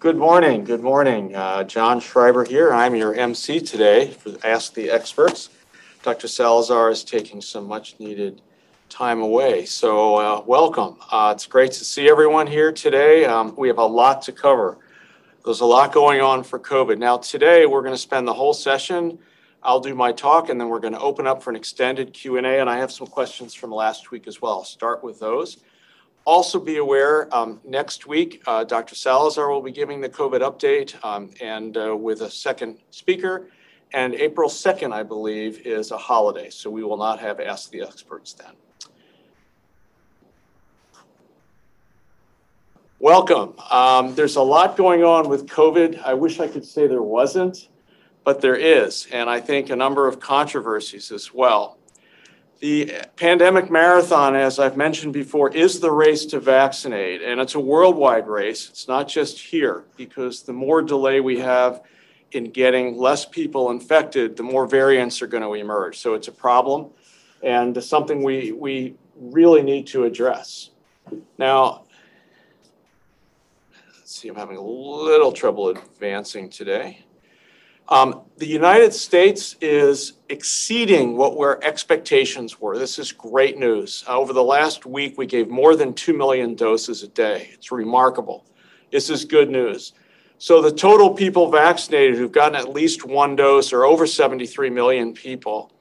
Good morning. Good morning. Uh, John Schreiber here. I'm your MC today for Ask the Experts. Dr. Salazar is taking some much needed time away. So, uh, welcome. Uh, it's great to see everyone here today. Um, we have a lot to cover. There's a lot going on for COVID. Now, today we're going to spend the whole session. I'll do my talk, and then we're going to open up for an extended Q&A, and I have some questions from last week as well. I'll start with those. Also be aware, um, next week, uh, Dr. Salazar will be giving the COVID update um, and uh, with a second speaker. And April 2nd, I believe, is a holiday, so we will not have Ask the Experts then. Welcome. Um, there's a lot going on with COVID. I wish I could say there wasn't, but there is, and I think a number of controversies as well. The pandemic marathon, as I've mentioned before, is the race to vaccinate, and it's a worldwide race. It's not just here, because the more delay we have in getting less people infected, the more variants are going to emerge. So it's a problem and something we, we really need to address. Now, let's see, I'm having a little trouble advancing today. Um, the United States is exceeding what our expectations were. This is great news. Uh, over the last week, we gave more than 2 million doses a day. It's remarkable. This is good news. So the total people vaccinated who've gotten at least one dose are over 73 million people.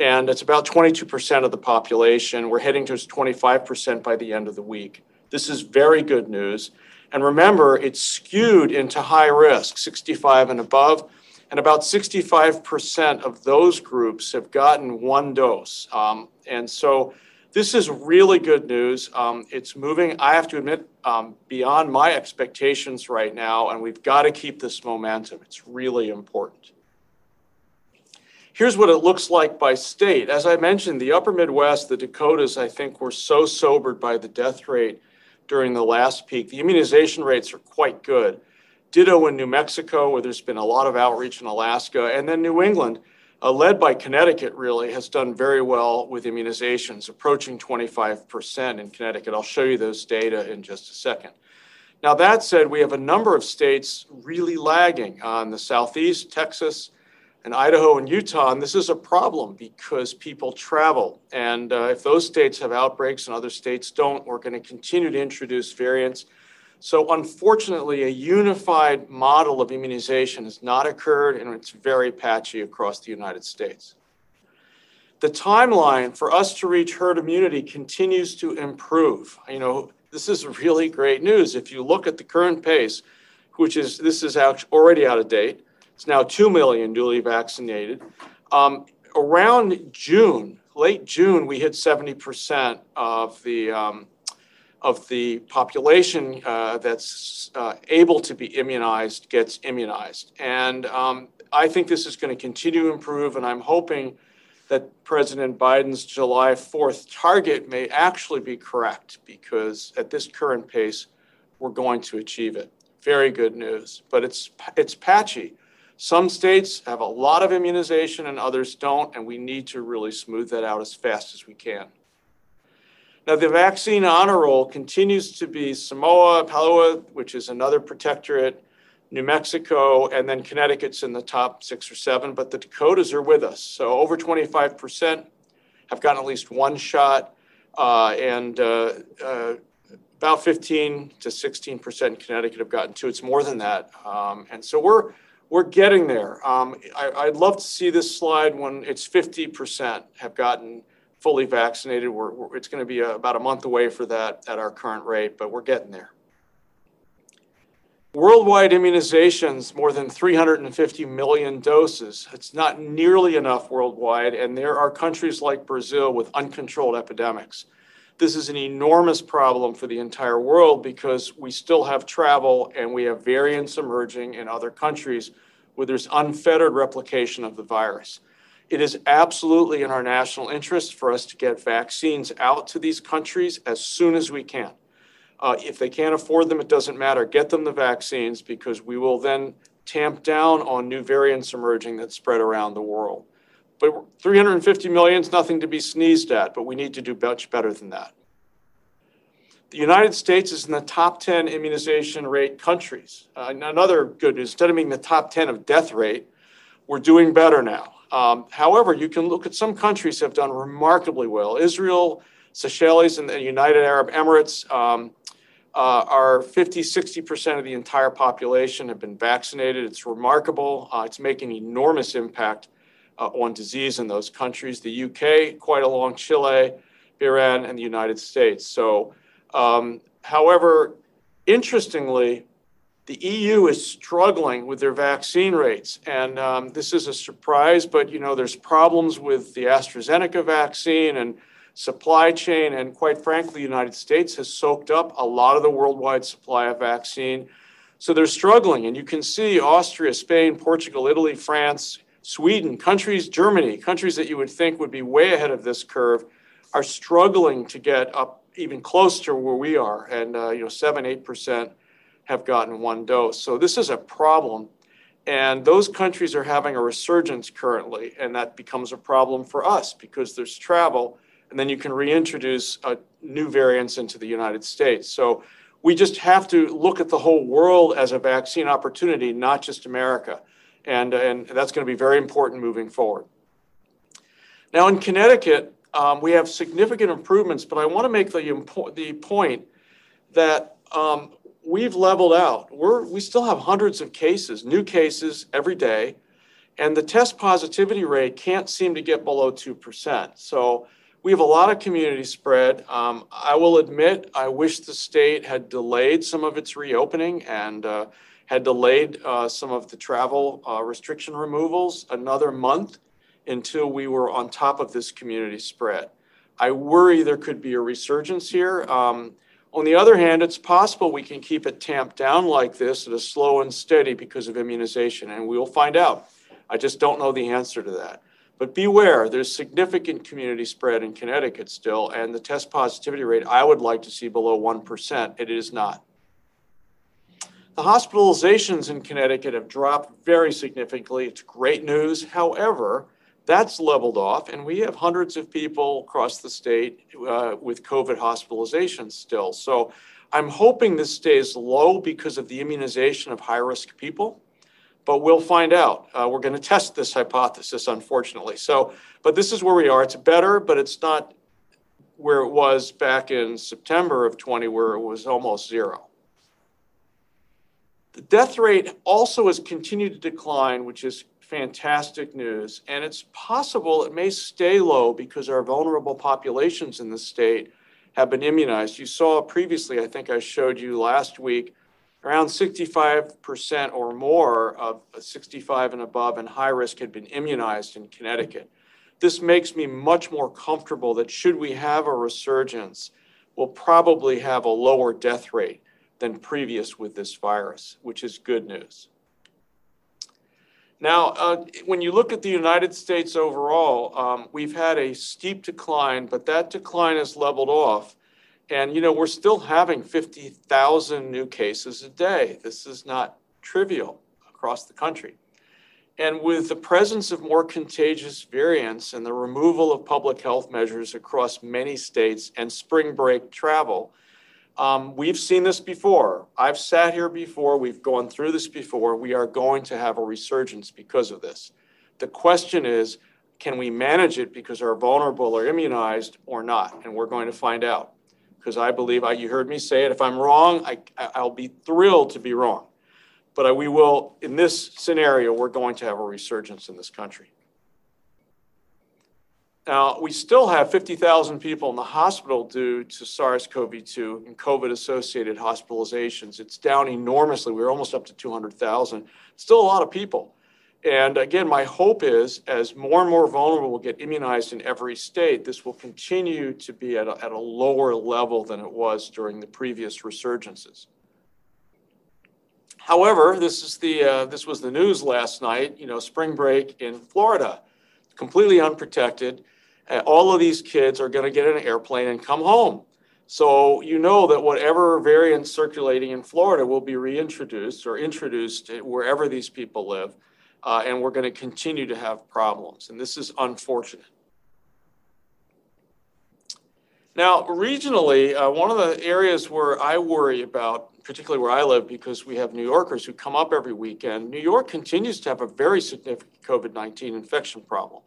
And it's about 22% of the population. We're heading towards 25% by the end of the week. This is very good news. And remember, it's skewed into high risk, 65 and above and about 65% of those groups have gotten one dose. Um, and so this is really good news. Um, it's moving, I have to admit, um, beyond my expectations right now, and we've got to keep this momentum. It's really important. Here's what it looks like by state. As I mentioned, the upper Midwest, the Dakotas, I think, were so sobered by the death rate during the last peak. The immunization rates are quite good. Ditto in New Mexico, where there's been a lot of outreach in Alaska. And then New England, uh, led by Connecticut, really has done very well with immunizations, approaching 25% in Connecticut. I'll show you those data in just a second. Now, that said, we have a number of states really lagging on the Southeast, Texas, and Idaho and Utah. And this is a problem because people travel. And uh, if those states have outbreaks and other states don't, we're going to continue to introduce variants so unfortunately, a unified model of immunization has not occurred and it's very patchy across the United States. The timeline for us to reach herd immunity continues to improve. You know, this is really great news. If you look at the current pace, which is this is already out of date, it's now 2 million duly vaccinated. Um, around June, late June, we hit 70% of the um, of the population uh, that's uh, able to be immunized gets immunized. And um, I think this is going to continue to improve, and I'm hoping that President Biden's July 4th target may actually be correct because at this current pace, we're going to achieve it. Very good news, but it's, it's patchy. Some states have a lot of immunization and others don't, and we need to really smooth that out as fast as we can. Now, the vaccine honor roll continues to be Samoa, Palau, which is another protectorate, New Mexico, and then Connecticut's in the top six or seven, but the Dakotas are with us. So over 25% have gotten at least one shot, uh, and uh, uh, about 15 to 16% in Connecticut have gotten two. It's more than that. Um, and so we're, we're getting there. Um, I, would love to see this slide when it's 50% have gotten fully vaccinated. We're, we're it's going to be a, about a month away for that at our current rate, but we're getting there. Worldwide immunizations, more than 350 million doses. It's not nearly enough worldwide, and there are countries like Brazil with uncontrolled epidemics. This is an enormous problem for the entire world because we still have travel and we have variants emerging in other countries where there's unfettered replication of the virus. It is absolutely in our national interest for us to get vaccines out to these countries as soon as we can. Uh, if they can't afford them, it doesn't matter. Get them the vaccines because we will then tamp down on new variants emerging that spread around the world. But 350 million is nothing to be sneezed at, but we need to do much better than that. The United States is in the top 10 immunization rate countries. Uh, another good news, instead of being the top 10 of death rate, we're doing better now. Um, however, you can look at some countries have done remarkably well. Israel, Seychelles, and the United Arab Emirates um, uh, are 50, 60% of the entire population have been vaccinated. It's remarkable. Uh, it's making enormous impact uh, on disease in those countries. The UK, quite along, Chile, Iran, and the United States. So, um, however, interestingly, the EU is struggling with their vaccine rates, and um, this is a surprise. But you know, there's problems with the AstraZeneca vaccine and supply chain, and quite frankly, the United States has soaked up a lot of the worldwide supply of vaccine. So they're struggling, and you can see Austria, Spain, Portugal, Italy, France, Sweden, countries, Germany, countries that you would think would be way ahead of this curve, are struggling to get up even close to where we are, and uh, you know, seven, eight percent have gotten one dose. So this is a problem. And those countries are having a resurgence currently, and that becomes a problem for us because there's travel, and then you can reintroduce uh, new variants into the United States. So we just have to look at the whole world as a vaccine opportunity, not just America. And, and that's going to be very important moving forward. Now, in Connecticut, um, we have significant improvements, but I want to make the, impo- the point that um, we've leveled out. We're, we still have hundreds of cases, new cases every day, and the test positivity rate can't seem to get below 2%. So we have a lot of community spread. Um, I will admit, I wish the state had delayed some of its reopening and uh, had delayed uh, some of the travel uh, restriction removals another month until we were on top of this community spread. I worry there could be a resurgence here. Um, on the other hand, it's possible we can keep it tamped down like this at a slow and steady because of immunization, and we'll find out. I just don't know the answer to that. But beware, there's significant community spread in Connecticut still, and the test positivity rate I would like to see below 1%. It is not. The hospitalizations in Connecticut have dropped very significantly. It's great news. However, that's leveled off, and we have hundreds of people across the state uh, with COVID hospitalizations still. So I'm hoping this stays low because of the immunization of high risk people, but we'll find out. Uh, we're going to test this hypothesis, unfortunately. So, but this is where we are. It's better, but it's not where it was back in September of 20, where it was almost zero. The death rate also has continued to decline, which is fantastic news. And it's possible it may stay low because our vulnerable populations in the state have been immunized. You saw previously, I think I showed you last week, around 65% or more of 65 and above and high risk had been immunized in Connecticut. This makes me much more comfortable that should we have a resurgence, we'll probably have a lower death rate than previous with this virus, which is good news. Now, uh, when you look at the United States overall, um, we've had a steep decline, but that decline has leveled off. And, you know, we're still having 50,000 new cases a day. This is not trivial across the country. And with the presence of more contagious variants and the removal of public health measures across many states and spring break travel, um, we've seen this before. I've sat here before. We've gone through this before. We are going to have a resurgence because of this. The question is can we manage it because our vulnerable are immunized or not? And we're going to find out. Because I believe, I, you heard me say it, if I'm wrong, I, I'll be thrilled to be wrong. But I, we will, in this scenario, we're going to have a resurgence in this country. Now, we still have 50,000 people in the hospital due to SARS CoV 2 and COVID associated hospitalizations. It's down enormously. We're almost up to 200,000. Still a lot of people. And again, my hope is as more and more vulnerable will get immunized in every state, this will continue to be at a, at a lower level than it was during the previous resurgences. However, this is the uh, this was the news last night. You know, spring break in Florida, completely unprotected all of these kids are going to get in an airplane and come home. So you know that whatever variant circulating in Florida will be reintroduced or introduced wherever these people live, uh, and we're going to continue to have problems. And this is unfortunate. Now, regionally, uh, one of the areas where I worry about, particularly where I live, because we have New Yorkers who come up every weekend, New York continues to have a very significant COVID 19 infection problem.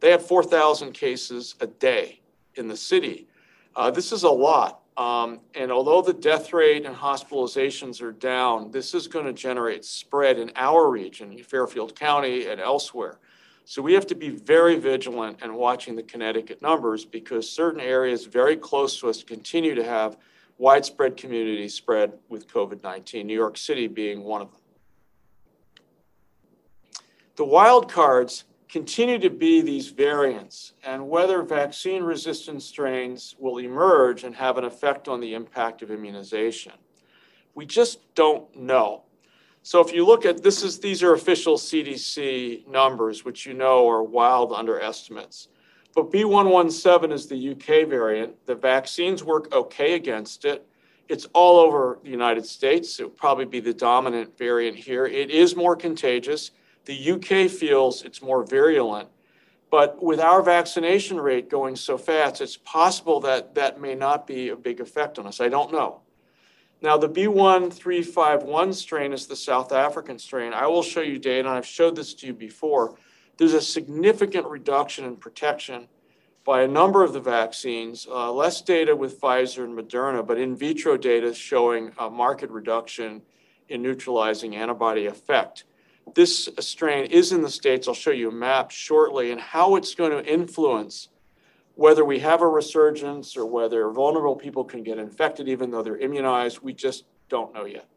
They have 4,000 cases a day in the city. Uh, this is a lot. Um, and although the death rate and hospitalizations are down, this is going to generate spread in our region, Fairfield County and elsewhere. So we have to be very vigilant and watching the Connecticut numbers because certain areas very close to us continue to have widespread community spread with COVID 19, New York City being one of them. The wild cards continue to be these variants and whether vaccine resistant strains will emerge and have an effect on the impact of immunization. We just don't know. So if you look at this is these are official CDC numbers which you know are wild underestimates. But B117 is the UK variant. The vaccines work okay against it. It's all over the United States. It will probably be the dominant variant here. It is more contagious. The UK feels it's more virulent. But with our vaccination rate going so fast, it's possible that that may not be a big effect on us. I don't know. Now, the B1351 strain is the South African strain. I will show you data, and I've showed this to you before. There's a significant reduction in protection by a number of the vaccines, uh, less data with Pfizer and Moderna, but in vitro data showing a marked reduction in neutralizing antibody effect. This strain is in the States. I'll show you a map shortly and how it's going to influence whether we have a resurgence or whether vulnerable people can get infected even though they're immunized. We just don't know yet.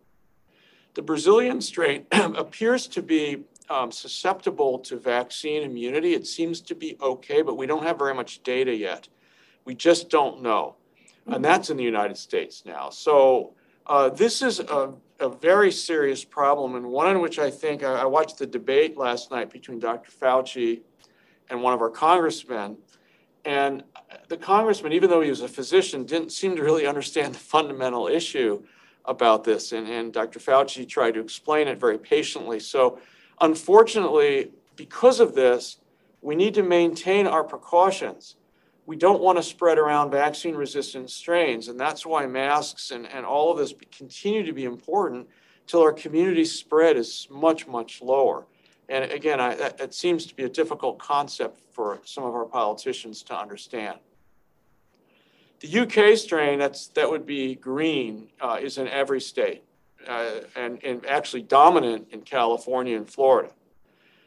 The Brazilian strain appears to be um, susceptible to vaccine immunity. It seems to be okay, but we don't have very much data yet. We just don't know. And that's in the United States now. So uh, this is a a very serious problem and one in which I think I, I watched the debate last night between Dr. Fauci and one of our congressmen. And the congressman, even though he was a physician, didn't seem to really understand the fundamental issue about this. And, and Dr. Fauci tried to explain it very patiently. So, unfortunately, because of this, we need to maintain our precautions we don't want to spread around vaccine resistant strains. And that's why masks and, and all of this continue to be important till our community spread is much, much lower. And again, I, it seems to be a difficult concept for some of our politicians to understand. The UK strain, that's, that would be green, uh, is in every state uh, and, and actually dominant in California and Florida.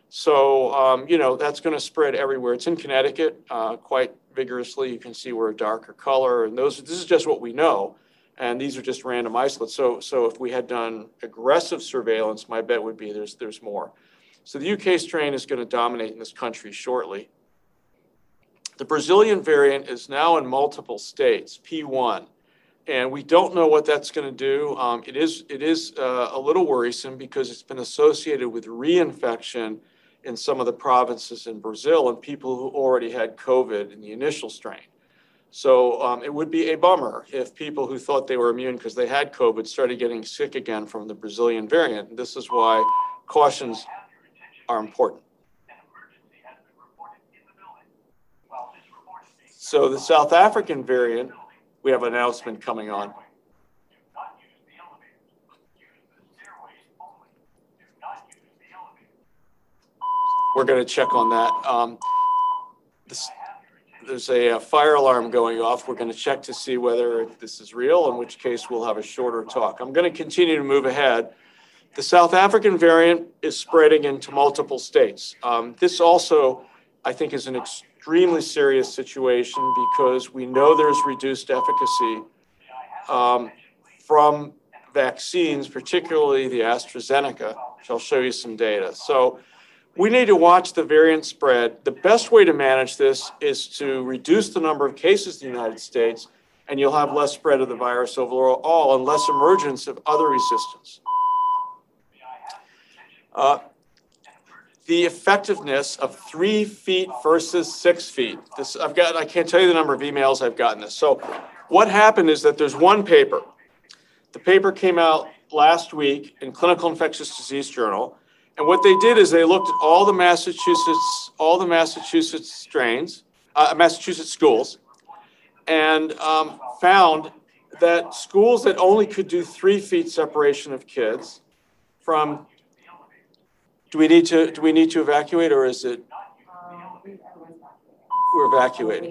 So, um, you know, that's going to spread everywhere. It's in Connecticut, uh, quite vigorously. You can see we're a darker color, and those this is just what we know, and these are just random isolates. So so if we had done aggressive surveillance, my bet would be there's there's more. So the UK strain is going to dominate in this country shortly. The Brazilian variant is now in multiple states, P1, and we don't know what that's going to do. Um, it is it is uh, a little worrisome because it's been associated with reinfection in some of the provinces in Brazil and people who already had COVID in the initial strain. So um, it would be a bummer if people who thought they were immune because they had COVID started getting sick again from the Brazilian variant. This is why cautions are important. So the South African variant, we have an announcement coming on. we're going to check on that. Um, this, there's a, a, fire alarm going off. We're going to check to see whether this is real, in which case we'll have a shorter talk. I'm going to continue to move ahead. The South African variant is spreading into multiple states. Um, this also, I think, is an extremely serious situation because we know there's reduced efficacy um, from vaccines, particularly the AstraZeneca, which I'll show you some data. So we need to watch the variant spread. The best way to manage this is to reduce the number of cases in the United States, and you'll have less spread of the virus overall and less emergence of other resistance. Uh, the effectiveness of three feet versus six feet. This I've got. I can't tell you the number of emails I've gotten this. So, what happened is that there's one paper. The paper came out last week in Clinical Infectious Disease Journal and what they did is they looked at all the Massachusetts, all the Massachusetts strains, uh, Massachusetts schools, and um, found that schools that only could do three feet separation of kids from do we need to do we need to evacuate or is it? We're evacuating.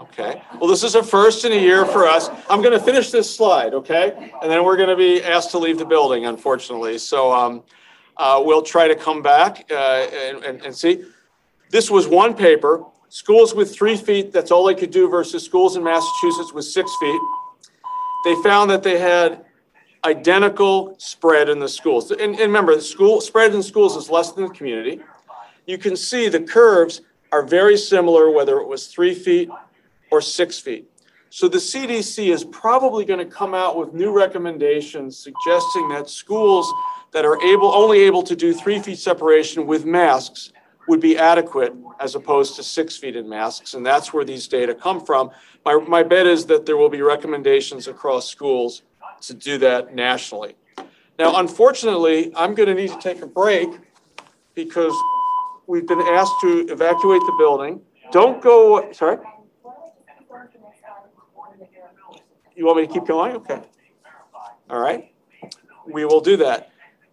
Okay. Well this is a first in a year for us. I'm going to finish this slide okay? And then we're going to be asked to leave the building unfortunately. So um, uh, we'll try to come back uh, and, and, and see. This was one paper schools with three feet, that's all they could do, versus schools in Massachusetts with six feet. They found that they had identical spread in the schools. And, and remember, the school spread in schools is less than the community. You can see the curves are very similar, whether it was three feet or six feet. So the CDC is probably going to come out with new recommendations suggesting that schools that are able only able to do three feet separation with masks would be adequate as opposed to six feet in masks. And that's where these data come from. My, my bet is that there will be recommendations across schools to do that nationally. Now, unfortunately, I'm going to need to take a break because we've been asked to evacuate the building. Don't go, sorry? You want me to keep going? Okay. All right. We will do that.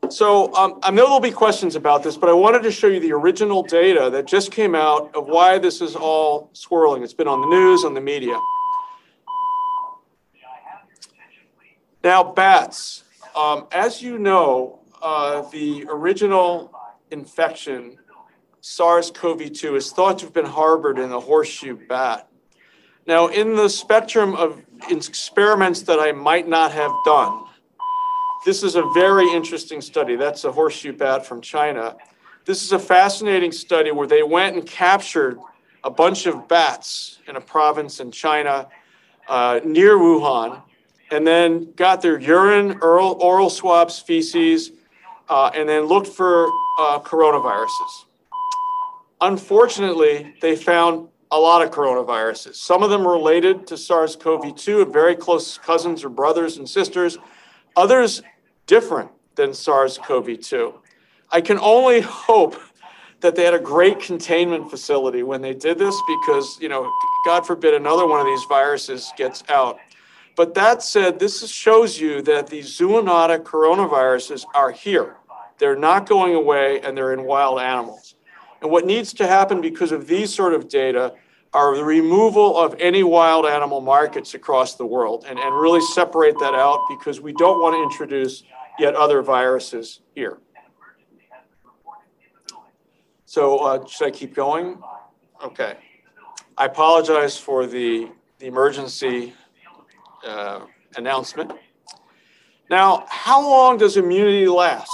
So um, I know there'll be questions about this, but I wanted to show you the original data that just came out of why this is all swirling. It's been on the news, on the media. Now, bats. Um, as you know, uh, the original infection, SARS-CoV-2, is thought to have been harbored in the horseshoe bat. Now, in the spectrum of experiments that I might not have done, this is a very interesting study. That's a horseshoe bat from China. This is a fascinating study where they went and captured a bunch of bats in a province in China uh, near Wuhan, and then got their urine, oral, oral swabs, feces, uh, and then looked for uh, coronaviruses. Unfortunately, they found a lot of coronaviruses. Some of them related to SARS CoV 2, very close cousins or brothers and sisters. Others different than SARS CoV 2. I can only hope that they had a great containment facility when they did this because, you know, God forbid another one of these viruses gets out. But that said, this shows you that these zoonotic coronaviruses are here. They're not going away and they're in wild animals. And what needs to happen because of these sort of data are the removal of any wild animal markets across the world and, and really separate that out because we don't want to introduce yet other viruses here. So uh, should I keep going? Okay. I apologize for the, the emergency uh, announcement. Now, how long does immunity last?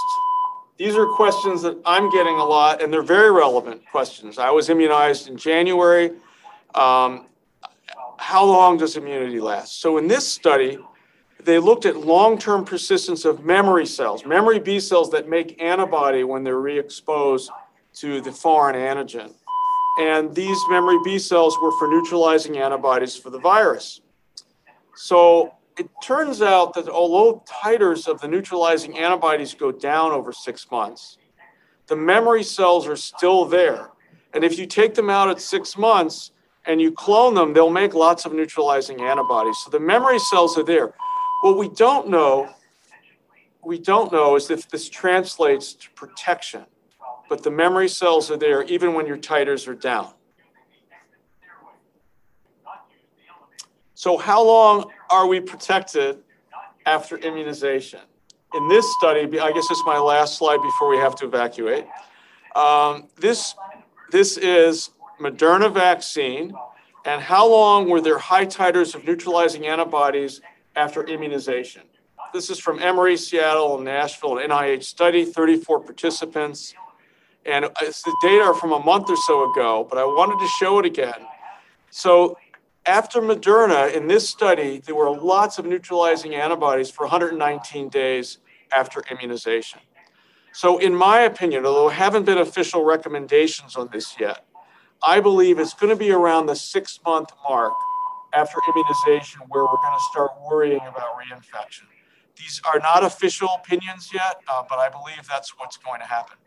These are questions that I'm getting a lot, and they're very relevant questions. I was immunized in January. Um, how long does immunity last? So, in this study, they looked at long-term persistence of memory cells, memory B cells that make antibody when they're re-exposed to the foreign antigen. And these memory B cells were for neutralizing antibodies for the virus. So it turns out that although titers of the neutralizing antibodies go down over six months, the memory cells are still there. And if you take them out at six months and you clone them, they'll make lots of neutralizing antibodies. So the memory cells are there. What we don't know, we don't know is if this translates to protection, but the memory cells are there even when your titers are down. So how long are we protected after immunization? In this study, I guess this is my last slide before we have to evacuate. Um, this, this is Moderna vaccine, and how long were there high titers of neutralizing antibodies after immunization. This is from Emory, Seattle, and Nashville, an NIH study, 34 participants. And the data are from a month or so ago, but I wanted to show it again. So after Moderna, in this study, there were lots of neutralizing antibodies for 119 days after immunization. So, in my opinion, although there haven't been official recommendations on this yet, I believe it's going to be around the six month mark after immunization where we're going to start worrying about reinfection. These are not official opinions yet, uh, but I believe that's what's going to happen.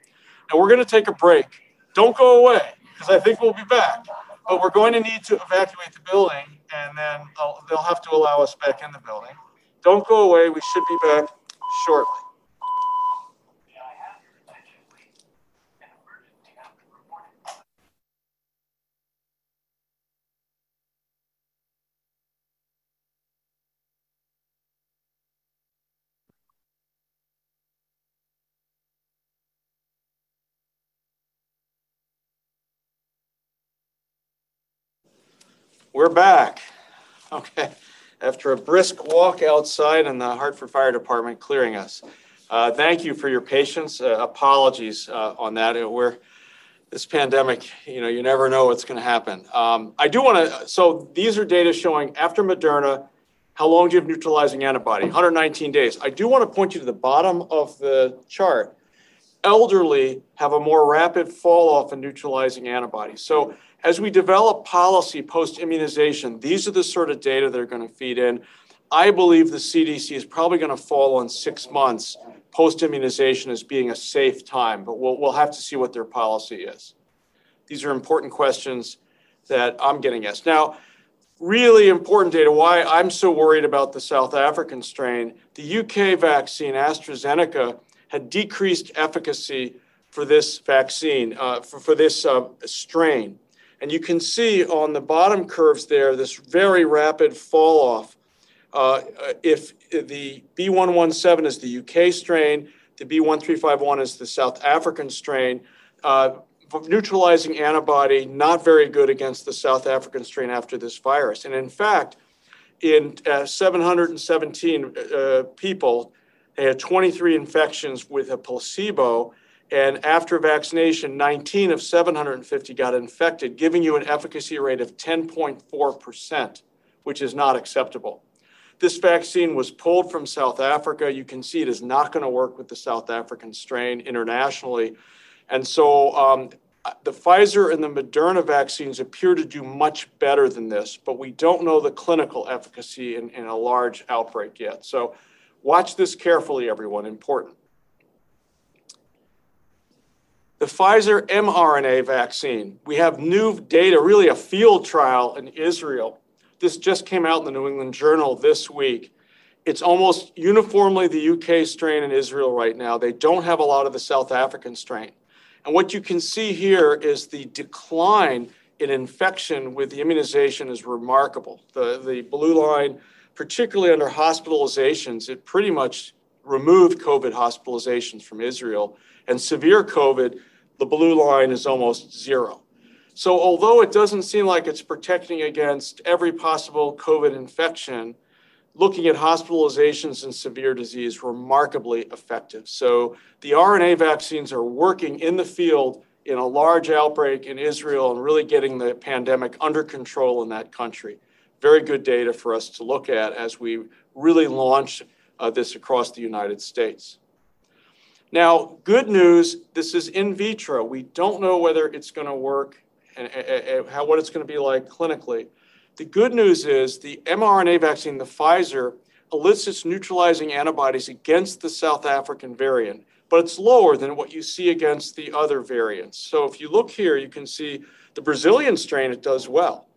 Now we're going to take a break. Don't go away because I think we'll be back. But we're going to need to evacuate the building and then they'll have to allow us back in the building. Don't go away. We should be back shortly. We're back. Okay. After a brisk walk outside and the Hartford Fire Department clearing us. Uh, thank you for your patience. Uh, apologies uh, on that. Uh, We're this pandemic, you know, you never know what's going to happen. Um, I do want to. So these are data showing after Moderna, how long do you have neutralizing antibody? 119 days. I do want to point you to the bottom of the chart. Elderly have a more rapid fall off in neutralizing antibodies. So as we develop policy post immunization, these are the sort of data that are going to feed in. I believe the CDC is probably going to fall on six months post immunization as being a safe time, but we'll, we'll have to see what their policy is. These are important questions that I'm getting asked. Now, really important data why I'm so worried about the South African strain. The UK vaccine, AstraZeneca, had decreased efficacy for this vaccine, uh, for, for this uh, strain. And you can see on the bottom curves there this very rapid fall off. Uh, if the B117 is the UK strain, the B1351 is the South African strain, uh, neutralizing antibody not very good against the South African strain after this virus. And in fact, in uh, 717 uh, people, they had 23 infections with a placebo and after vaccination, 19 of 750 got infected, giving you an efficacy rate of 10.4%, which is not acceptable. This vaccine was pulled from South Africa. You can see it is not going to work with the South African strain internationally. And so um, the Pfizer and the Moderna vaccines appear to do much better than this, but we don't know the clinical efficacy in, in a large outbreak yet. So watch this carefully, everyone. Important. The Pfizer mRNA vaccine, we have new data, really a field trial in Israel. This just came out in the New England Journal this week. It's almost uniformly the UK strain in Israel right now. They don't have a lot of the South African strain. And what you can see here is the decline in infection with the immunization is remarkable. The, the blue line, particularly under hospitalizations, it pretty much removed COVID hospitalizations from Israel. And severe COVID, the blue line is almost zero. So, although it doesn't seem like it's protecting against every possible COVID infection, looking at hospitalizations and severe disease remarkably effective. So, the RNA vaccines are working in the field in a large outbreak in Israel and really getting the pandemic under control in that country. Very good data for us to look at as we really launch uh, this across the United States. Now, good news, this is in vitro. We don't know whether it's going to work and, and how, what it's going to be like clinically. The good news is the mRNA vaccine, the Pfizer, elicits neutralizing antibodies against the South African variant, but it's lower than what you see against the other variants. So if you look here, you can see the Brazilian strain, it does well.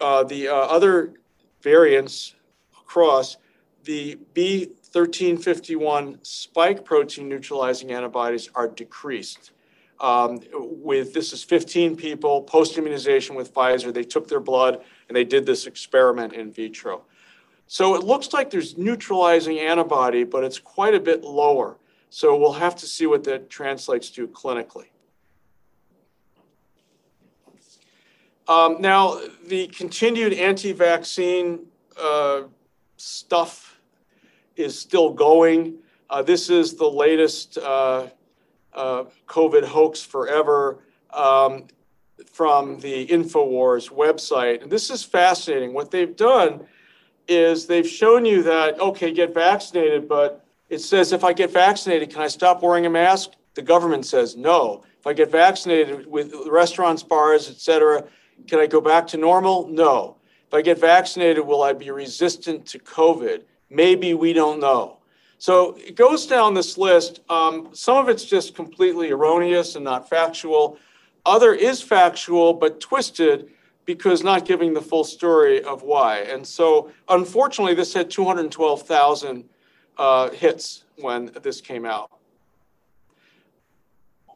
Uh, the uh, other variants across, the B 1351 spike protein neutralizing antibodies are decreased. Um, with this is 15 people post immunization with Pfizer. They took their blood and they did this experiment in vitro. So it looks like there's neutralizing antibody, but it's quite a bit lower. So we'll have to see what that translates to clinically. Um, now, the continued anti vaccine uh, stuff is still going. Uh, this is the latest uh, uh, COVID hoax forever um, from the InfoWars website. And this is fascinating. What they've done is they've shown you that, okay, get vaccinated, but it says if I get vaccinated, can I stop wearing a mask? The government says no. If I get vaccinated with restaurants, bars, et cetera, can I go back to normal? No. If I get vaccinated, will I be resistant to COVID? Maybe we don't know. So it goes down this list. Um, some of it's just completely erroneous and not factual. Other is factual but twisted because not giving the full story of why. And so, unfortunately, this had 212,000 uh, hits when this came out.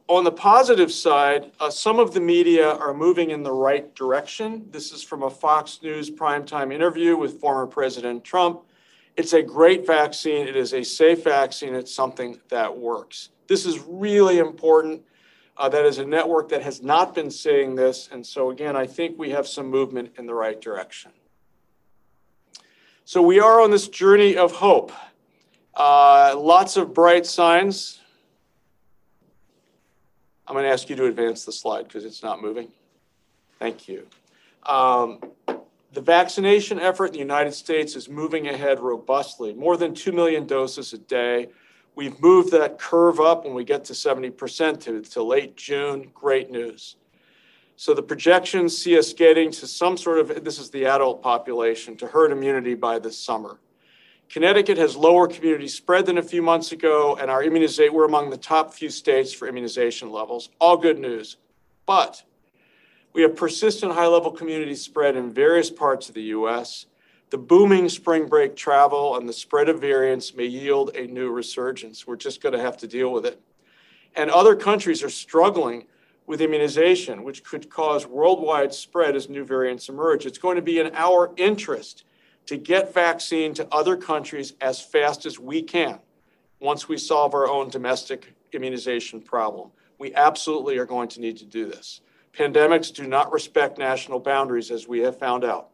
On the positive side, uh, some of the media are moving in the right direction. This is from a Fox News primetime interview with former President Trump. It's a great vaccine. It is a safe vaccine. It's something that works. This is really important. Uh, that is a network that has not been saying this. And so, again, I think we have some movement in the right direction. So, we are on this journey of hope. Uh, lots of bright signs. I'm going to ask you to advance the slide because it's not moving. Thank you. Um, the vaccination effort in the United States is moving ahead robustly, more than 2 million doses a day. We've moved that curve up when we get to 70% to, to late June. Great news. So the projections see us getting to some sort of, this is the adult population, to herd immunity by this summer. Connecticut has lower community spread than a few months ago, and our immunization, we're among the top few states for immunization levels. All good news. But we have persistent high level community spread in various parts of the US. The booming spring break travel and the spread of variants may yield a new resurgence. We're just going to have to deal with it. And other countries are struggling with immunization, which could cause worldwide spread as new variants emerge. It's going to be in our interest to get vaccine to other countries as fast as we can once we solve our own domestic immunization problem. We absolutely are going to need to do this. Pandemics do not respect national boundaries, as we have found out.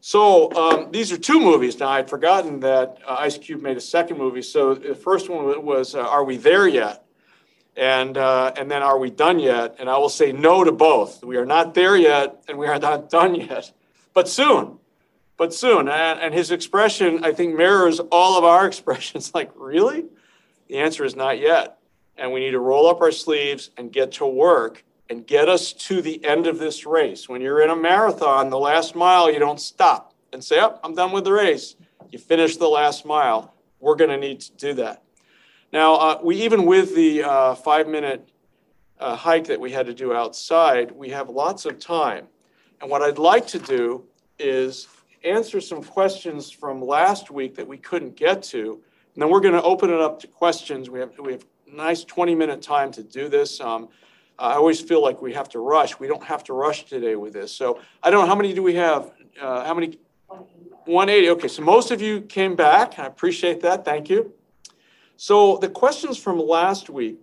So um, these are two movies. Now, I'd forgotten that uh, Ice Cube made a second movie. So the first one was uh, Are We There Yet? And, uh, and then Are We Done Yet? And I will say no to both. We are not there yet, and we are not done yet, but soon but soon. And, and his expression, I think, mirrors all of our expressions like, really? The answer is not yet. And we need to roll up our sleeves and get to work and get us to the end of this race. When you're in a marathon, the last mile, you don't stop and say, oh, I'm done with the race. You finish the last mile. We're going to need to do that. Now, uh, we even with the uh, five minute uh, hike that we had to do outside, we have lots of time. And what I'd like to do is answer some questions from last week that we couldn't get to. And then we're going to open it up to questions. We have, we have nice 20 minute time to do this. Um, I always feel like we have to rush. We don't have to rush today with this. So I don't know, how many do we have? Uh, how many? 180. Okay, so most of you came back. I appreciate that. Thank you. So the questions from last week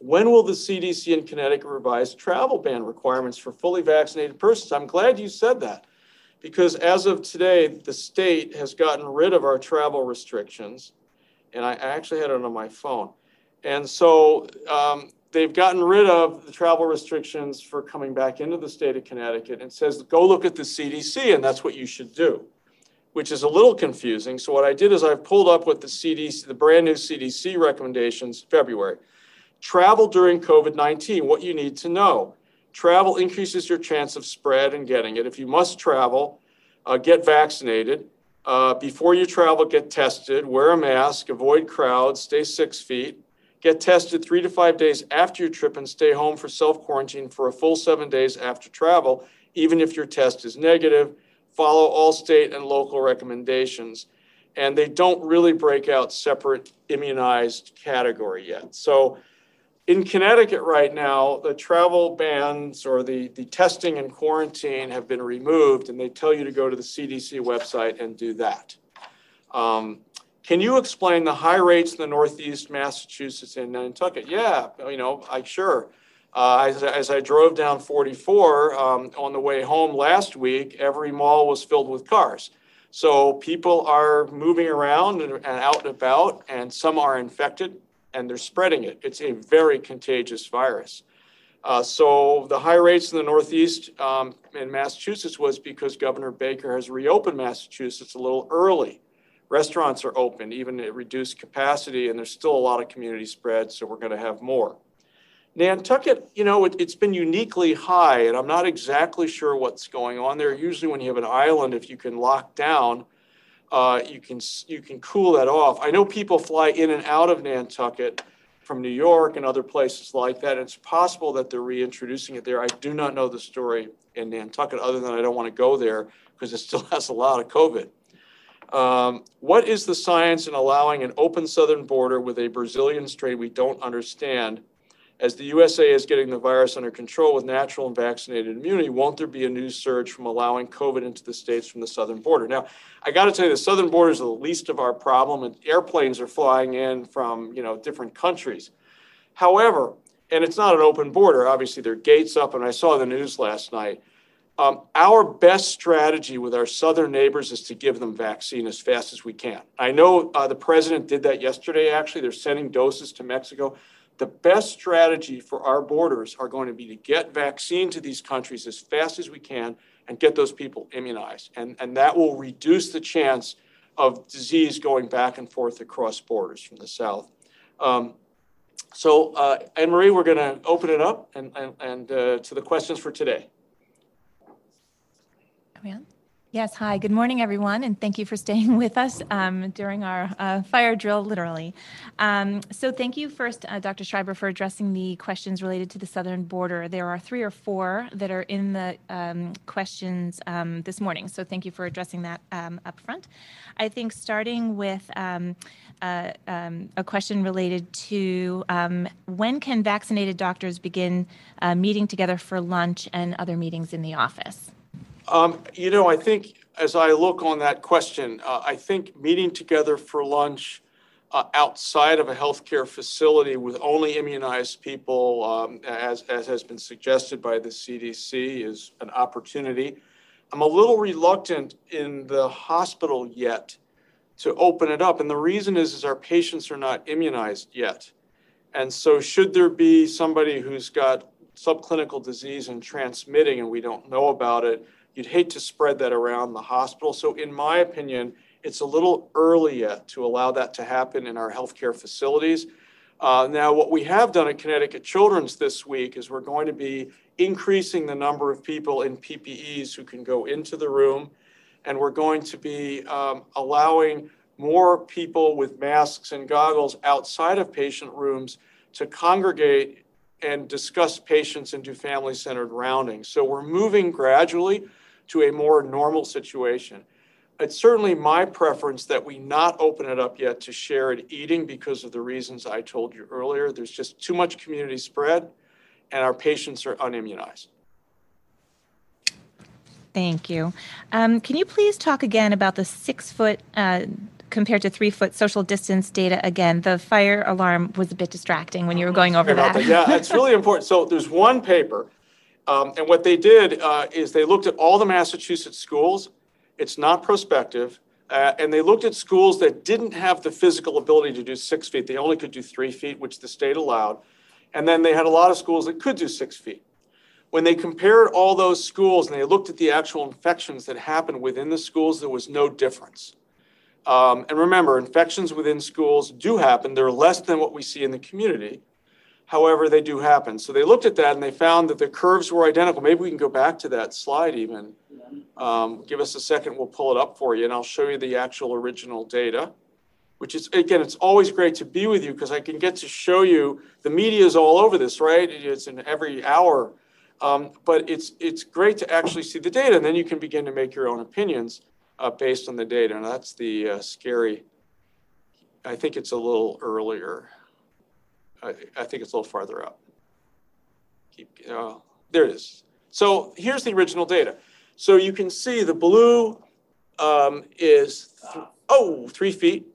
when will the CDC in Connecticut revise travel ban requirements for fully vaccinated persons? I'm glad you said that because as of today, the state has gotten rid of our travel restrictions. And I actually had it on my phone. And so um, they've gotten rid of the travel restrictions for coming back into the state of Connecticut and says, go look at the CDC, and that's what you should do, which is a little confusing. So what I did is I've pulled up what the CDC, the brand new CDC recommendations, February. Travel during COVID 19, what you need to know travel increases your chance of spread and getting it. If you must travel, uh, get vaccinated. Uh, before you travel, get tested, wear a mask, avoid crowds, stay six feet, get tested three to five days after your trip, and stay home for self quarantine for a full seven days after travel, even if your test is negative. Follow all state and local recommendations. And they don't really break out separate immunized category yet. So in Connecticut right now, the travel bans or the, the testing and quarantine have been removed, and they tell you to go to the CDC website and do that. Um, can you explain the high rates in the Northeast, Massachusetts, and Nantucket? Yeah, you know, I sure. Uh, as, as, I drove down 44 um, on the way home last week, every mall was filled with cars. So people are moving around and, and out and about, and some are infected and they're spreading it. It's a very contagious virus. Uh, so the high rates in the Northeast um, in Massachusetts was because Governor Baker has reopened Massachusetts a little early. Restaurants are open, even at reduced capacity, and there's still a lot of community spread, so we're going to have more. Nantucket, you know, it, has been uniquely high, and I'm not exactly sure what's going on there. Usually, when you have an island, if you can lock down, uh, you can you can cool that off. I know people fly in and out of Nantucket from New York and other places like that. It's possible that they're reintroducing it there. I do not know the story in Nantucket, other than I don't want to go there because it still has a lot of COVID. Um, what is the science in allowing an open southern border with a Brazilian strain we don't understand? As the USA is getting the virus under control with natural and vaccinated immunity, won't there be a new surge from allowing COVID into the states from the southern border? Now, I got to tell you, the southern border is the least of our problem, and airplanes are flying in from you know different countries. However, and it's not an open border. Obviously, there are gates up, and I saw the news last night. Um, our best strategy with our southern neighbors is to give them vaccine as fast as we can. I know uh, the president did that yesterday, actually. They're sending doses to Mexico. The best strategy for our borders are going to be to get vaccine to these countries as fast as we can and get those people immunized. And, and that will reduce the chance of disease going back and forth across borders from the south. Um, so, uh, Anne Marie, we're going to open it up and, and, and uh, to the questions for today. Yes, hi, good morning, everyone, and thank you for staying with us um, during our uh, fire drill, literally. Um, so, thank you first, uh, Dr. Schreiber, for addressing the questions related to the southern border. There are three or four that are in the um, questions um, this morning, so thank you for addressing that um, up front. I think starting with um, uh, a question related to when can vaccinated doctors begin uh, meeting together for lunch and other meetings in the office? Um, you know, I think as I look on that question, uh, I think meeting together for lunch uh, outside of a healthcare facility with only immunized people, um, as, as has been suggested by the CDC, is an opportunity. I'm a little reluctant in the hospital yet to open it up. And the reason is, is our patients are not immunized yet. And so should there be somebody who's got subclinical disease and transmitting and we don't know about it, You'd hate to spread that around the hospital. So, in my opinion, it's a little early yet to allow that to happen in our healthcare facilities. Uh, now, what we have done at Connecticut Children's this week is we're going to be increasing the number of people in PPEs who can go into the room, and we're going to be um, allowing more people with masks and goggles outside of patient rooms to congregate and discuss patients and do family centered rounding. So we're moving gradually to a more normal situation. It's certainly my preference that we not open it up yet to shared eating because of the reasons I told you earlier. There's just too much community spread, and our patients are unimmunized. Thank you. Um, can you please talk again about the six foot uh, compared to three foot social distance data again? The fire alarm was a bit distracting when you were going over that. that. Yeah, it's really important. So there's one paper um, and what they did uh, is they looked at all the Massachusetts schools. It's not prospective. Uh, and they looked at schools that didn't have the physical ability to do six feet. They only could do three feet, which the state allowed. And then they had a lot of schools that could do six feet. When they compared all those schools and they looked at the actual infections that happened within the schools, there was no difference. Um, and remember, infections within schools do happen. They're less than what we see in the community. However, they do happen. So they looked at that and they found that the curves were identical. Maybe we can go back to that slide even. Um, give us a second, we'll pull it up for you, and I'll show you the actual original data. Which is again, it's always great to be with you because I can get to show you. The media is all over this, right? It's in every hour, um, but it's it's great to actually see the data, and then you can begin to make your own opinions uh, based on the data. And that's the uh, scary. I think it's a little earlier. I, I think it's a little farther up. Keep, uh, there it is. So here's the original data. So you can see the blue um, is, th- oh, three feet.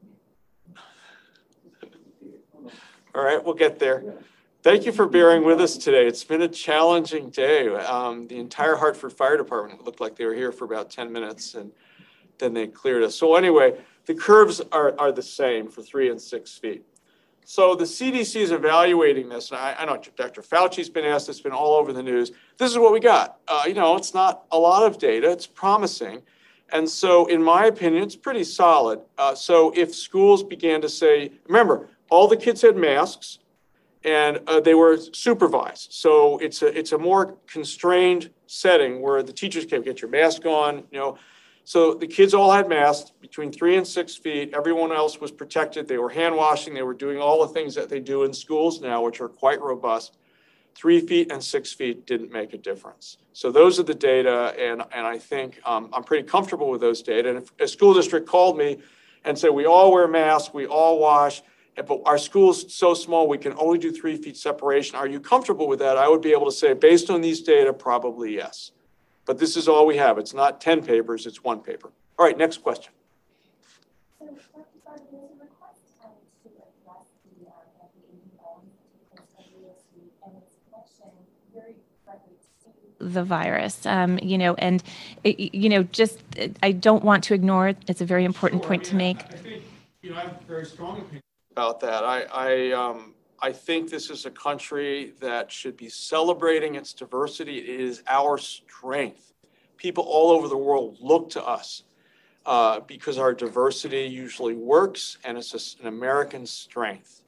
All right, we'll get there. Thank you for bearing with us today. It's been a challenging day. Um, the entire Hartford Fire Department looked like they were here for about 10 minutes and then they cleared us. So anyway, the curves are, are the same for three and six feet. So the CDC is evaluating this, and I, I, know Dr. Fauci's been asked. It's been all over the news. This is what we got. Uh, you know, it's not a lot of data. It's promising, and so in my opinion, it's pretty solid. Uh, so if schools began to say, remember, all the kids had masks, and uh, they were supervised. So it's a it's a more constrained setting where the teachers can get your mask on. You know, So the kids all had masks between three and six feet. Everyone else was protected. They were hand washing. They were doing all the things that they do in schools now, which are quite robust. Three feet and six feet didn't make a difference. So those are the data, and, and I think um, I'm pretty comfortable with those data. And if a school district called me and said, we all wear masks, we all wash, but our school's so small, we can only do three feet separation. Are you comfortable with that? I would be able to say, based on these data, probably yes. But this is all we have. It's not 10 papers, it's one paper. All right, next question. Um, to the um, to virus, um, you know, and, it- you know, just, I don't want to ignore it. It's a very important Sure, I point to mean, make. I think, you know, I have a very strong opinion about that. I, I, um, I think this is a country that should be celebrating its diversity. It is our strength. People all over the world look to us uh, because our diversity usually works and it's an American strength.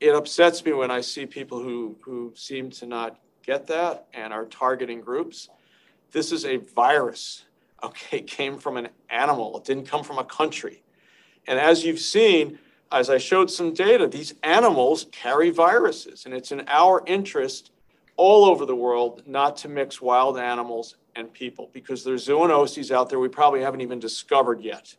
It upsets me when I see people who, who seem to not get that and are targeting groups. This is a virus, okay, it came from an animal, it didn't come from a country. And as you've seen, as I showed some data, these animals carry viruses, and it's in our interest all over the world not to mix wild animals and people because there's zoonoses out there we probably haven't even discovered yet.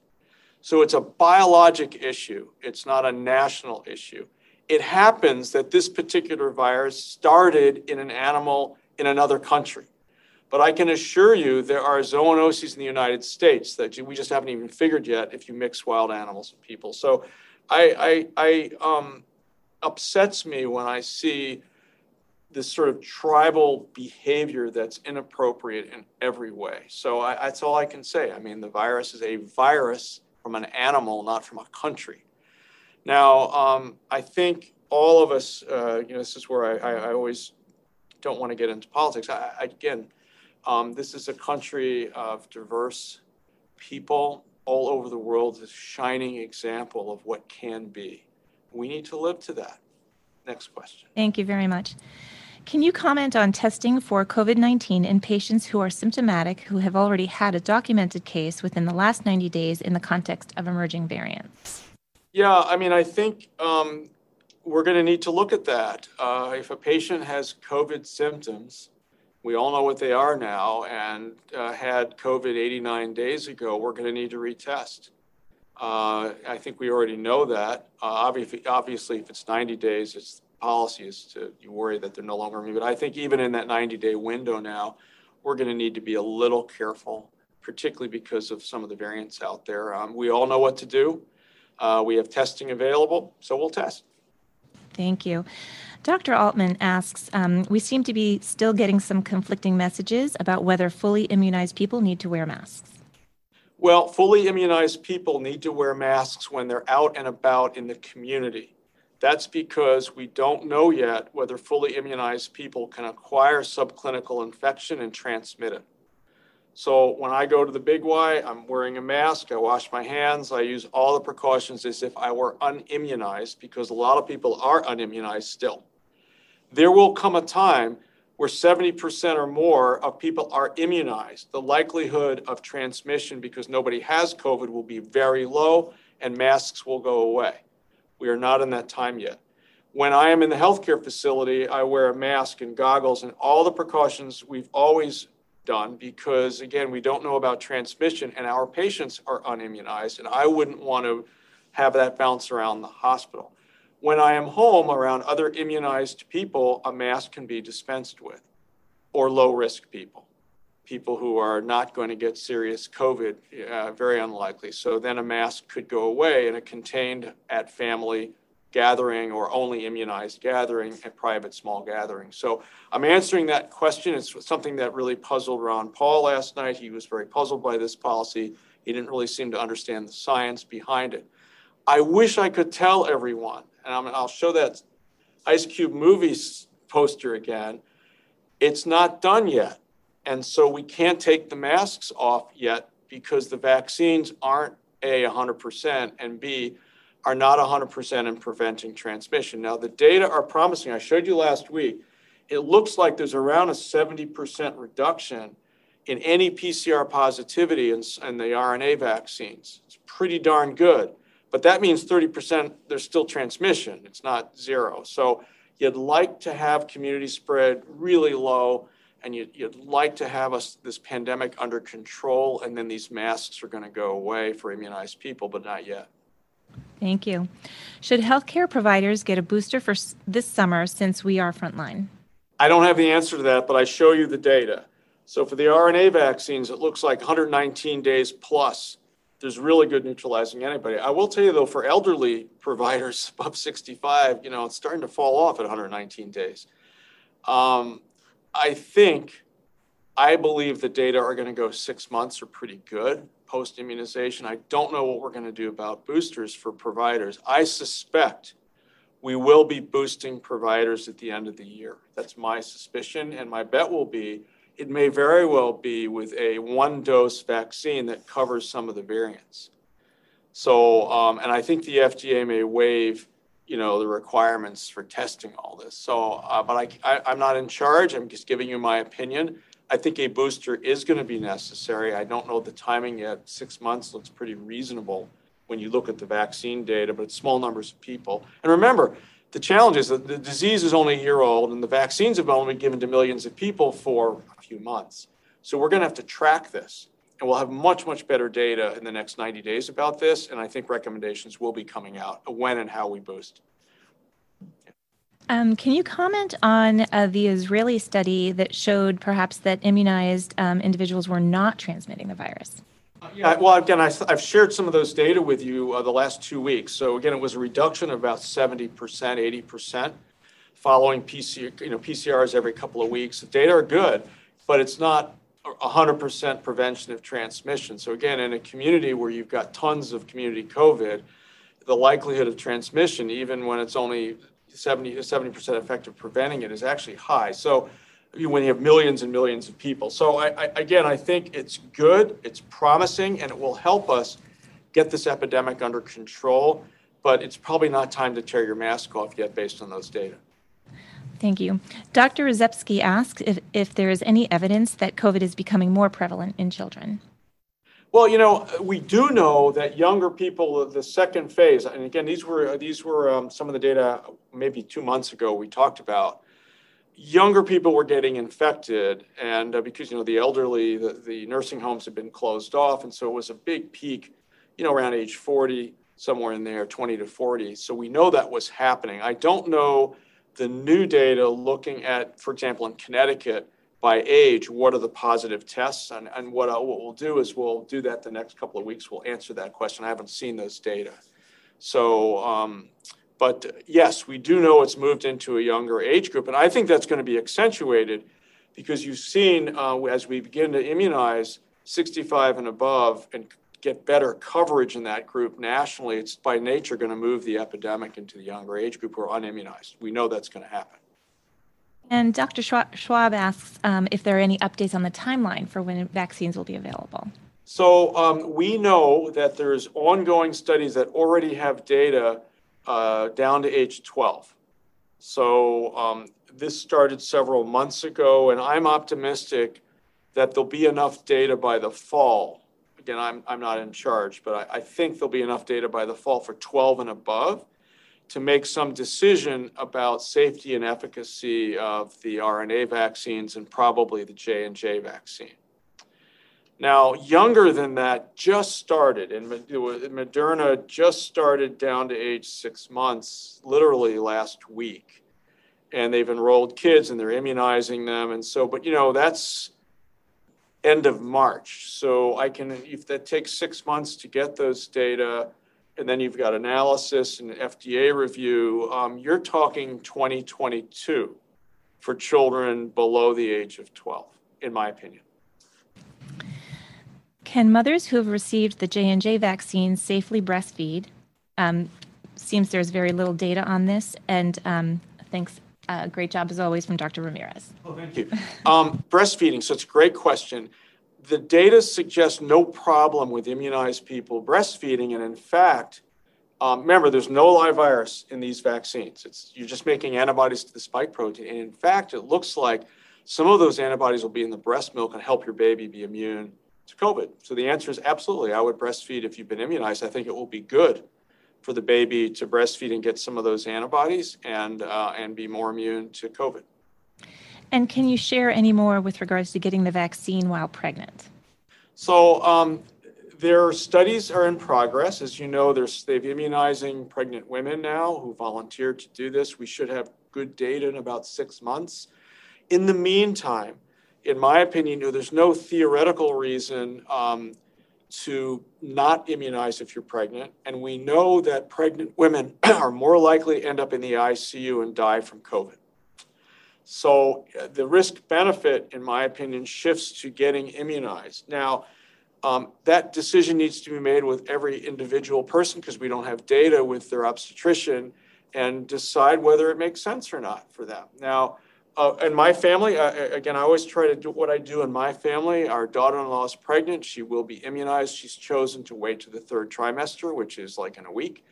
So it's a biologic issue, it's not a national issue. It happens that this particular virus started in an animal in another country. But I can assure you there are zoonoses in the United States that we just haven't even figured yet if you mix wild animals and people. So I, I, I um, upsets me when I see this sort of tribal behavior that's inappropriate in every way. So I, that's all I can say. I mean, the virus is a virus from an animal, not from a country. Now, um, I think all of us, uh, you know, this is where I, I, I always don't want to get into politics. I, again, um, this is a country of diverse people all over the world, is a shining example of what can be. We need to live to that. Next question. Thank you very much. Can you comment on testing for COVID 19 in patients who are symptomatic who have already had a documented case within the last 90 days in the context of emerging variants? Yeah, I mean, I think um, we're going to need to look at that. Uh, if a patient has COVID symptoms, we all know what they are now, and uh, had COVID 89 days ago, we're going to need to retest. Uh, I think we already know that. Uh, obviously, obviously, if it's 90 days, it's policy is to you worry that they're no longer immune. But I think even in that 90 day window now, we're going to need to be a little careful, particularly because of some of the variants out there. Um, we all know what to do. Uh, we have testing available, so we'll test. Thank you. Dr. Altman asks um, We seem to be still getting some conflicting messages about whether fully immunized people need to wear masks. Well, fully immunized people need to wear masks when they're out and about in the community. That's because we don't know yet whether fully immunized people can acquire subclinical infection and transmit it. So when I go to the Big Y, I'm wearing a mask, I wash my hands, I use all the precautions as if I were unimmunized because a lot of people are unimmunized still. There will come a time where 70% or more of people are immunized. The likelihood of transmission because nobody has COVID will be very low and masks will go away. We are not in that time yet. When I am in the healthcare facility, I wear a mask and goggles and all the precautions we've always done because, again, we don't know about transmission and our patients are unimmunized, and I wouldn't want to have that bounce around the hospital. When I am home around other immunized people, a mask can be dispensed with, or low risk people, people who are not going to get serious COVID, uh, very unlikely. So then a mask could go away in a contained at family gathering or only immunized gathering at private small gatherings. So I'm answering that question. It's something that really puzzled Rand Paul last night. He was very puzzled by this policy. He didn't really seem to understand the science behind it. I wish I could tell everyone, and i will show that Ice Cube movies poster again. It's not done yet. And so we can't take the masks off yet because the vaccines aren't A, 100%, and B, are not 100% in preventing transmission. Now, the data are promising. I showed you last week. It looks like there's around a 70% reduction in any PCR positivity in the RNA vaccines. It's pretty darn good. But that means 30% there's still transmission. It's not zero. So you'd like to have community spread really low and you'd, you'd like to have us this pandemic under control and then these masks are going to go away for immunized people but not yet thank you should healthcare providers get a booster for this summer since we are frontline i don't have the answer to that but i show you the data so for the rna vaccines it looks like 119 days plus there's really good neutralizing antibody. I will tell you though, for elderly providers above 65, you know, it's starting to fall off at 119 days. Um, I think, I believe the data are going to go six months are pretty good post immunization. I don't know what we're going to do about boosters for providers. I suspect we will be boosting providers at the end of the year. That's my suspicion. And my bet will be it may very well be with a one dose vaccine that covers some of the variants. So, um, and I think the FDA may waive you know the requirements for testing all this. So, uh, but I, I am not in charge. I'm just giving you my opinion. I think a booster is going to be necessary. I don't know the timing yet. Six months looks pretty reasonable when you look at the vaccine data, but it's small numbers of people. And remember, the challenge is that the disease is only a year old, and the vaccines have only been given to millions of people for a few months. So we're going to have to track this and we'll have much, much better data in the next 90 days about this. And I think recommendations will be coming out when and how we boost. Um, can you comment on uh, the Israeli study that showed perhaps that immunized um, individuals were not transmitting the virus? Yeah, well, again, I, have shared some of those data with you uh, the last two weeks. So again, it was a reduction of about 70%, 80% following PCR, you know, PCRs every couple of weeks. The data are good, but it's not 100% prevention of transmission. So again, in a community where you've got tons of community COVID, the likelihood of transmission, even when it's only 70 70% effective preventing it, is actually high. So when you have millions and millions of people. So I, I, again, I think it's good, it's promising, and it will help us get this epidemic under control. But it's probably not time to tear your mask off yet, based on those data. Thank you. Dr. Rezepsky asks if, if there is any evidence that COVID is becoming more prevalent in children. Well, you know, we do know that younger people, the second phase, and again, these were these were um, some of the data maybe two months ago we talked about. Younger people were getting infected, and uh, because you know the elderly, the, the nursing homes had been closed off, and so it was a big peak, you know, around age 40, somewhere in there, 20 to 40. So we know that was happening. I don't know the new data looking at, for example, in Connecticut, by age, what are the positive tests? And, and what, I, what we'll do is we'll do that the next couple of weeks. We'll answer that question. I haven't seen those data. So, um, but yes, we do know it's moved into a younger age group. And I think that's going to be accentuated because you've seen uh, as we begin to immunize 65 and above and get better coverage in that group nationally, it's by nature going to move the epidemic into the younger age group who are unimmunized. We know that's going to happen. And Dr. Schwab asks um, if there are any updates on the timeline for when vaccines will be available. So um, we know that there's ongoing studies that already have data uh, down to age 12. So um, this started several months ago, and I'm optimistic that there'll be enough data by the fall again, I'm, I'm not in charge, but I, I think there'll be enough data by the fall for 12 and above to make some decision about safety and efficacy of the RNA vaccines and probably the J&J vaccine. Now, younger than that just started, and Moderna just started down to age six months, literally last week. And they've enrolled kids and they're immunizing them. And so, but you know, that's end of March. So I can, if that takes six months to get those data, and then you've got analysis and FDA review, um, you're talking 2022 for children below the age of 12, in my opinion. Can mothers who have received the J&J vaccine safely breastfeed? Um, seems there's very little data on this, and um, thanks uh, great job as always from Dr. Ramirez. Oh, thank you. Um, breastfeeding, so it's a great question. The data suggests no problem with immunized people breastfeeding, and in fact, um, remember, there's no live virus in these vaccines. It's you're just making antibodies to the spike protein, and in fact, it looks like some of those antibodies will be in the breast milk and help your baby be immune to COVID. So the answer is absolutely. I would breastfeed if you've been immunized. I think it will be good for the baby to breastfeed and get some of those antibodies and uh, and be more immune to COVID. And can you share any more with regards to getting the vaccine while pregnant? So um, their studies are in progress. As you know, there's they've immunizing pregnant women now who volunteered to do this. We should have good data in about six months. In the meantime, in my opinion, there's no theoretical reason um, to not immunize if you're pregnant. And we know that pregnant women are more likely to end up in the ICU and die from COVID. So uh, the risk benefit, in my opinion, shifts to getting immunized. Now, um, that decision needs to be made with every individual person because we don't have data with their obstetrician and decide whether it makes sense or not for them. Now, uh, in my family, again, I always try to do what I do in my family. Our daughter in law is pregnant. She will be immunized. She's chosen to wait to the third trimester, which is like in a week.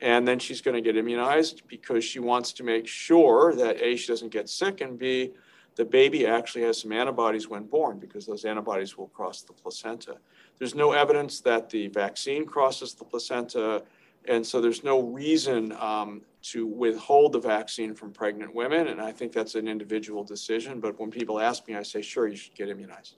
And then she's going to get immunized because she wants to make sure that A, she doesn't get sick, and B, the baby actually has some antibodies when born because those antibodies will cross the placenta. There's no evidence that the vaccine crosses the placenta, and so there's no reason um, to withhold the vaccine from pregnant women. And I think that's an individual decision. But when people ask me, I say, sure, you should get immunized.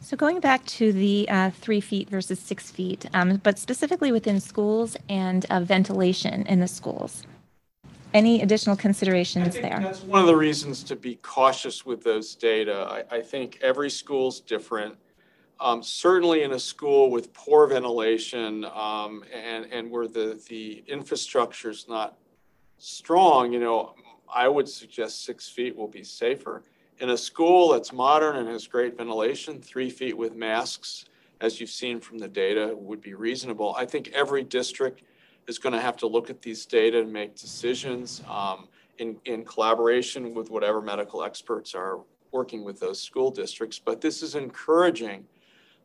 So going back to the uh, three feet versus six feet, um, but specifically within schools and uh, ventilation in the schools. Any additional considerations there? That's one of the reasons to be cautious with those data. I, I think every school's different. Um, certainly in a school with poor ventilation um, and, and where the, the infrastructure is not strong, you know, I would suggest six feet will be safer. In a school that's modern and has great ventilation, three feet with masks, as you've seen from the data, would be reasonable. I think every district is going to have to look at these data and make decisions um, in, in collaboration with whatever medical experts are working with those school districts. But this is encouraging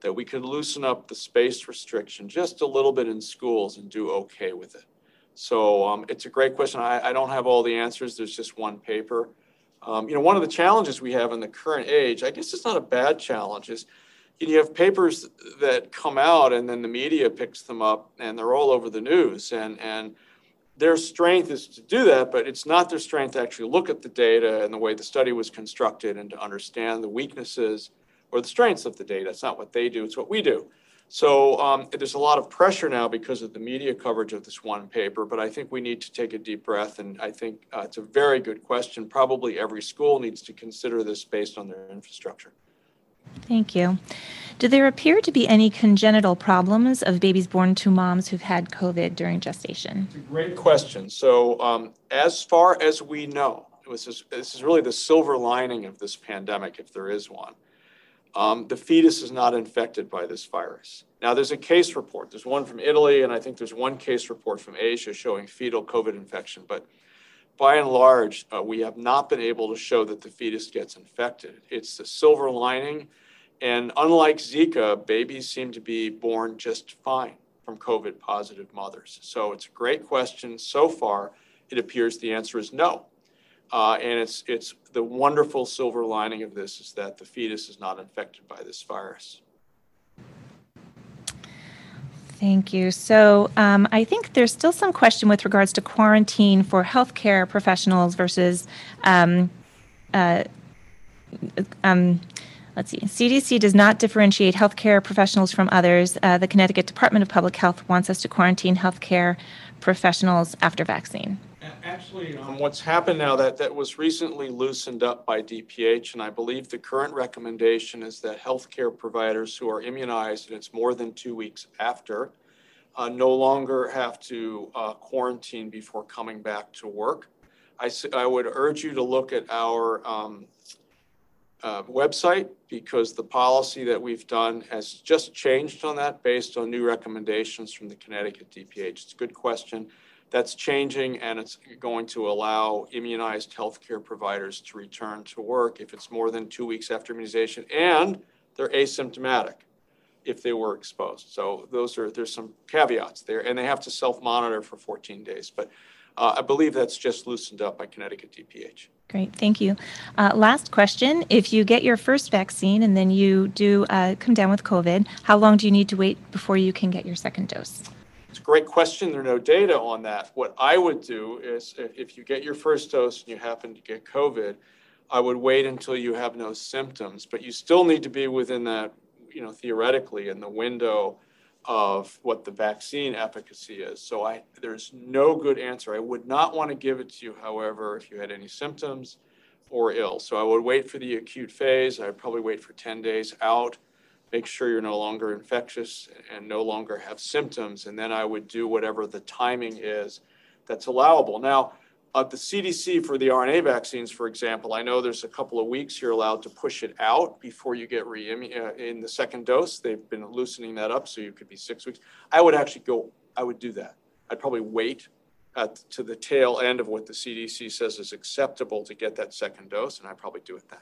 that we could loosen up the space restriction just a little bit in schools and do okay with it. So um, it's a great question. I, I, don't have all the answers. There's just one paper. Um, you know, one of the challenges we have in the current age, I guess it's not a bad challenge, is you have papers that come out and then the media picks them up and they're all over the news. And, and their strength is to do that, but it's not their strength to actually look at the data and the way the study was constructed and to understand the weaknesses or the strengths of the data. It's not what they do, it's what we do. So um, there's a lot of pressure now because of the media coverage of this one paper, but I think we need to take a deep breath. And I think uh, it's a very good question. Probably every school needs to consider this based on their infrastructure. Thank you. Do there appear to be any congenital problems of babies born to moms who've had COVID during gestation? It's a great question. So, um, as far as we know, this is, this is really the silver lining of this pandemic, if there is one um, the fetus is not infected by this virus. Now, there's a case report. There's one from Italy, and I think there's one case report from Asia showing fetal COVID infection. But by and large, uh, we have not been able to show that the fetus gets infected. It's the silver lining. And unlike Zika, babies seem to be born just fine from COVID positive mothers. So it's a great question. So far, it appears the answer is no. Uh, and it's, it's the wonderful silver lining of this is that the fetus is not infected by this virus. Thank you. So um, I think there's still some question with regards to quarantine for healthcare professionals versus, um, uh, um, let's see, CDC does not differentiate healthcare professionals from others. Uh, the Connecticut Department of Public Health wants us to quarantine healthcare professionals after vaccine. Actually, um, what's happened now that that was recently loosened up by DPH, and I believe the current recommendation is that healthcare providers who are immunized, and it's more than two weeks after, uh, no longer have to uh, quarantine before coming back to work. I, I would urge you to look at our um, uh, website because the policy that we've done has just changed on that based on new recommendations from the Connecticut DPH. It's a good question that's changing and it's going to allow immunized healthcare providers to return to work if it's more than two weeks after immunization and they're asymptomatic. if they were exposed. So those are, there's some caveats there, and they have to self-monitor for 14 days. But uh, I believe that's just loosened up by Connecticut DPH. Great, thank you. Uh, last question. If you get your first vaccine and then you do uh, come down with COVID, how long do you need to wait before you can get your second dose? It's a great question. There are no data on that. What I would do is if, you get your first dose and you happen to get COVID, I would wait until you have no symptoms, but you still need to be within that, you know, theoretically in the window of what the vaccine efficacy is. So I, there's no good answer. I would not want to give it to you, however, if you had any symptoms or ill. So I would wait for the acute phase. I'd probably wait for 10 days out, make sure you're no longer infectious and no longer have symptoms, and then I would do whatever the timing is that's allowable. Now, uh, the CDC for the RNA vaccines, for example, I know there's a couple of weeks you're allowed to push it out before you get re uh, in the second dose. They've been loosening that up, so you could be six weeks. I would actually go. I would do that. I'd probably wait at, to the tail end of what the CDC says is acceptable to get that second dose, and I'd probably do it then.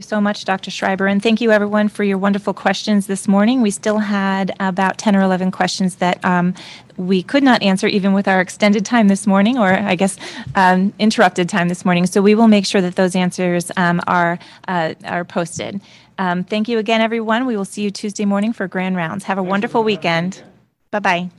So much, Dr. Schreiber, and thank you everyone for your wonderful questions this morning. We still had about 10 or 11 questions that um, we could not answer even with our extended time this morning, or I guess um, interrupted time this morning. So we will make sure that those answers um, are uh, are posted. Um, thank you again, everyone. We will see you Tuesday morning for grand rounds. Have a wonderful weekend. Bye bye.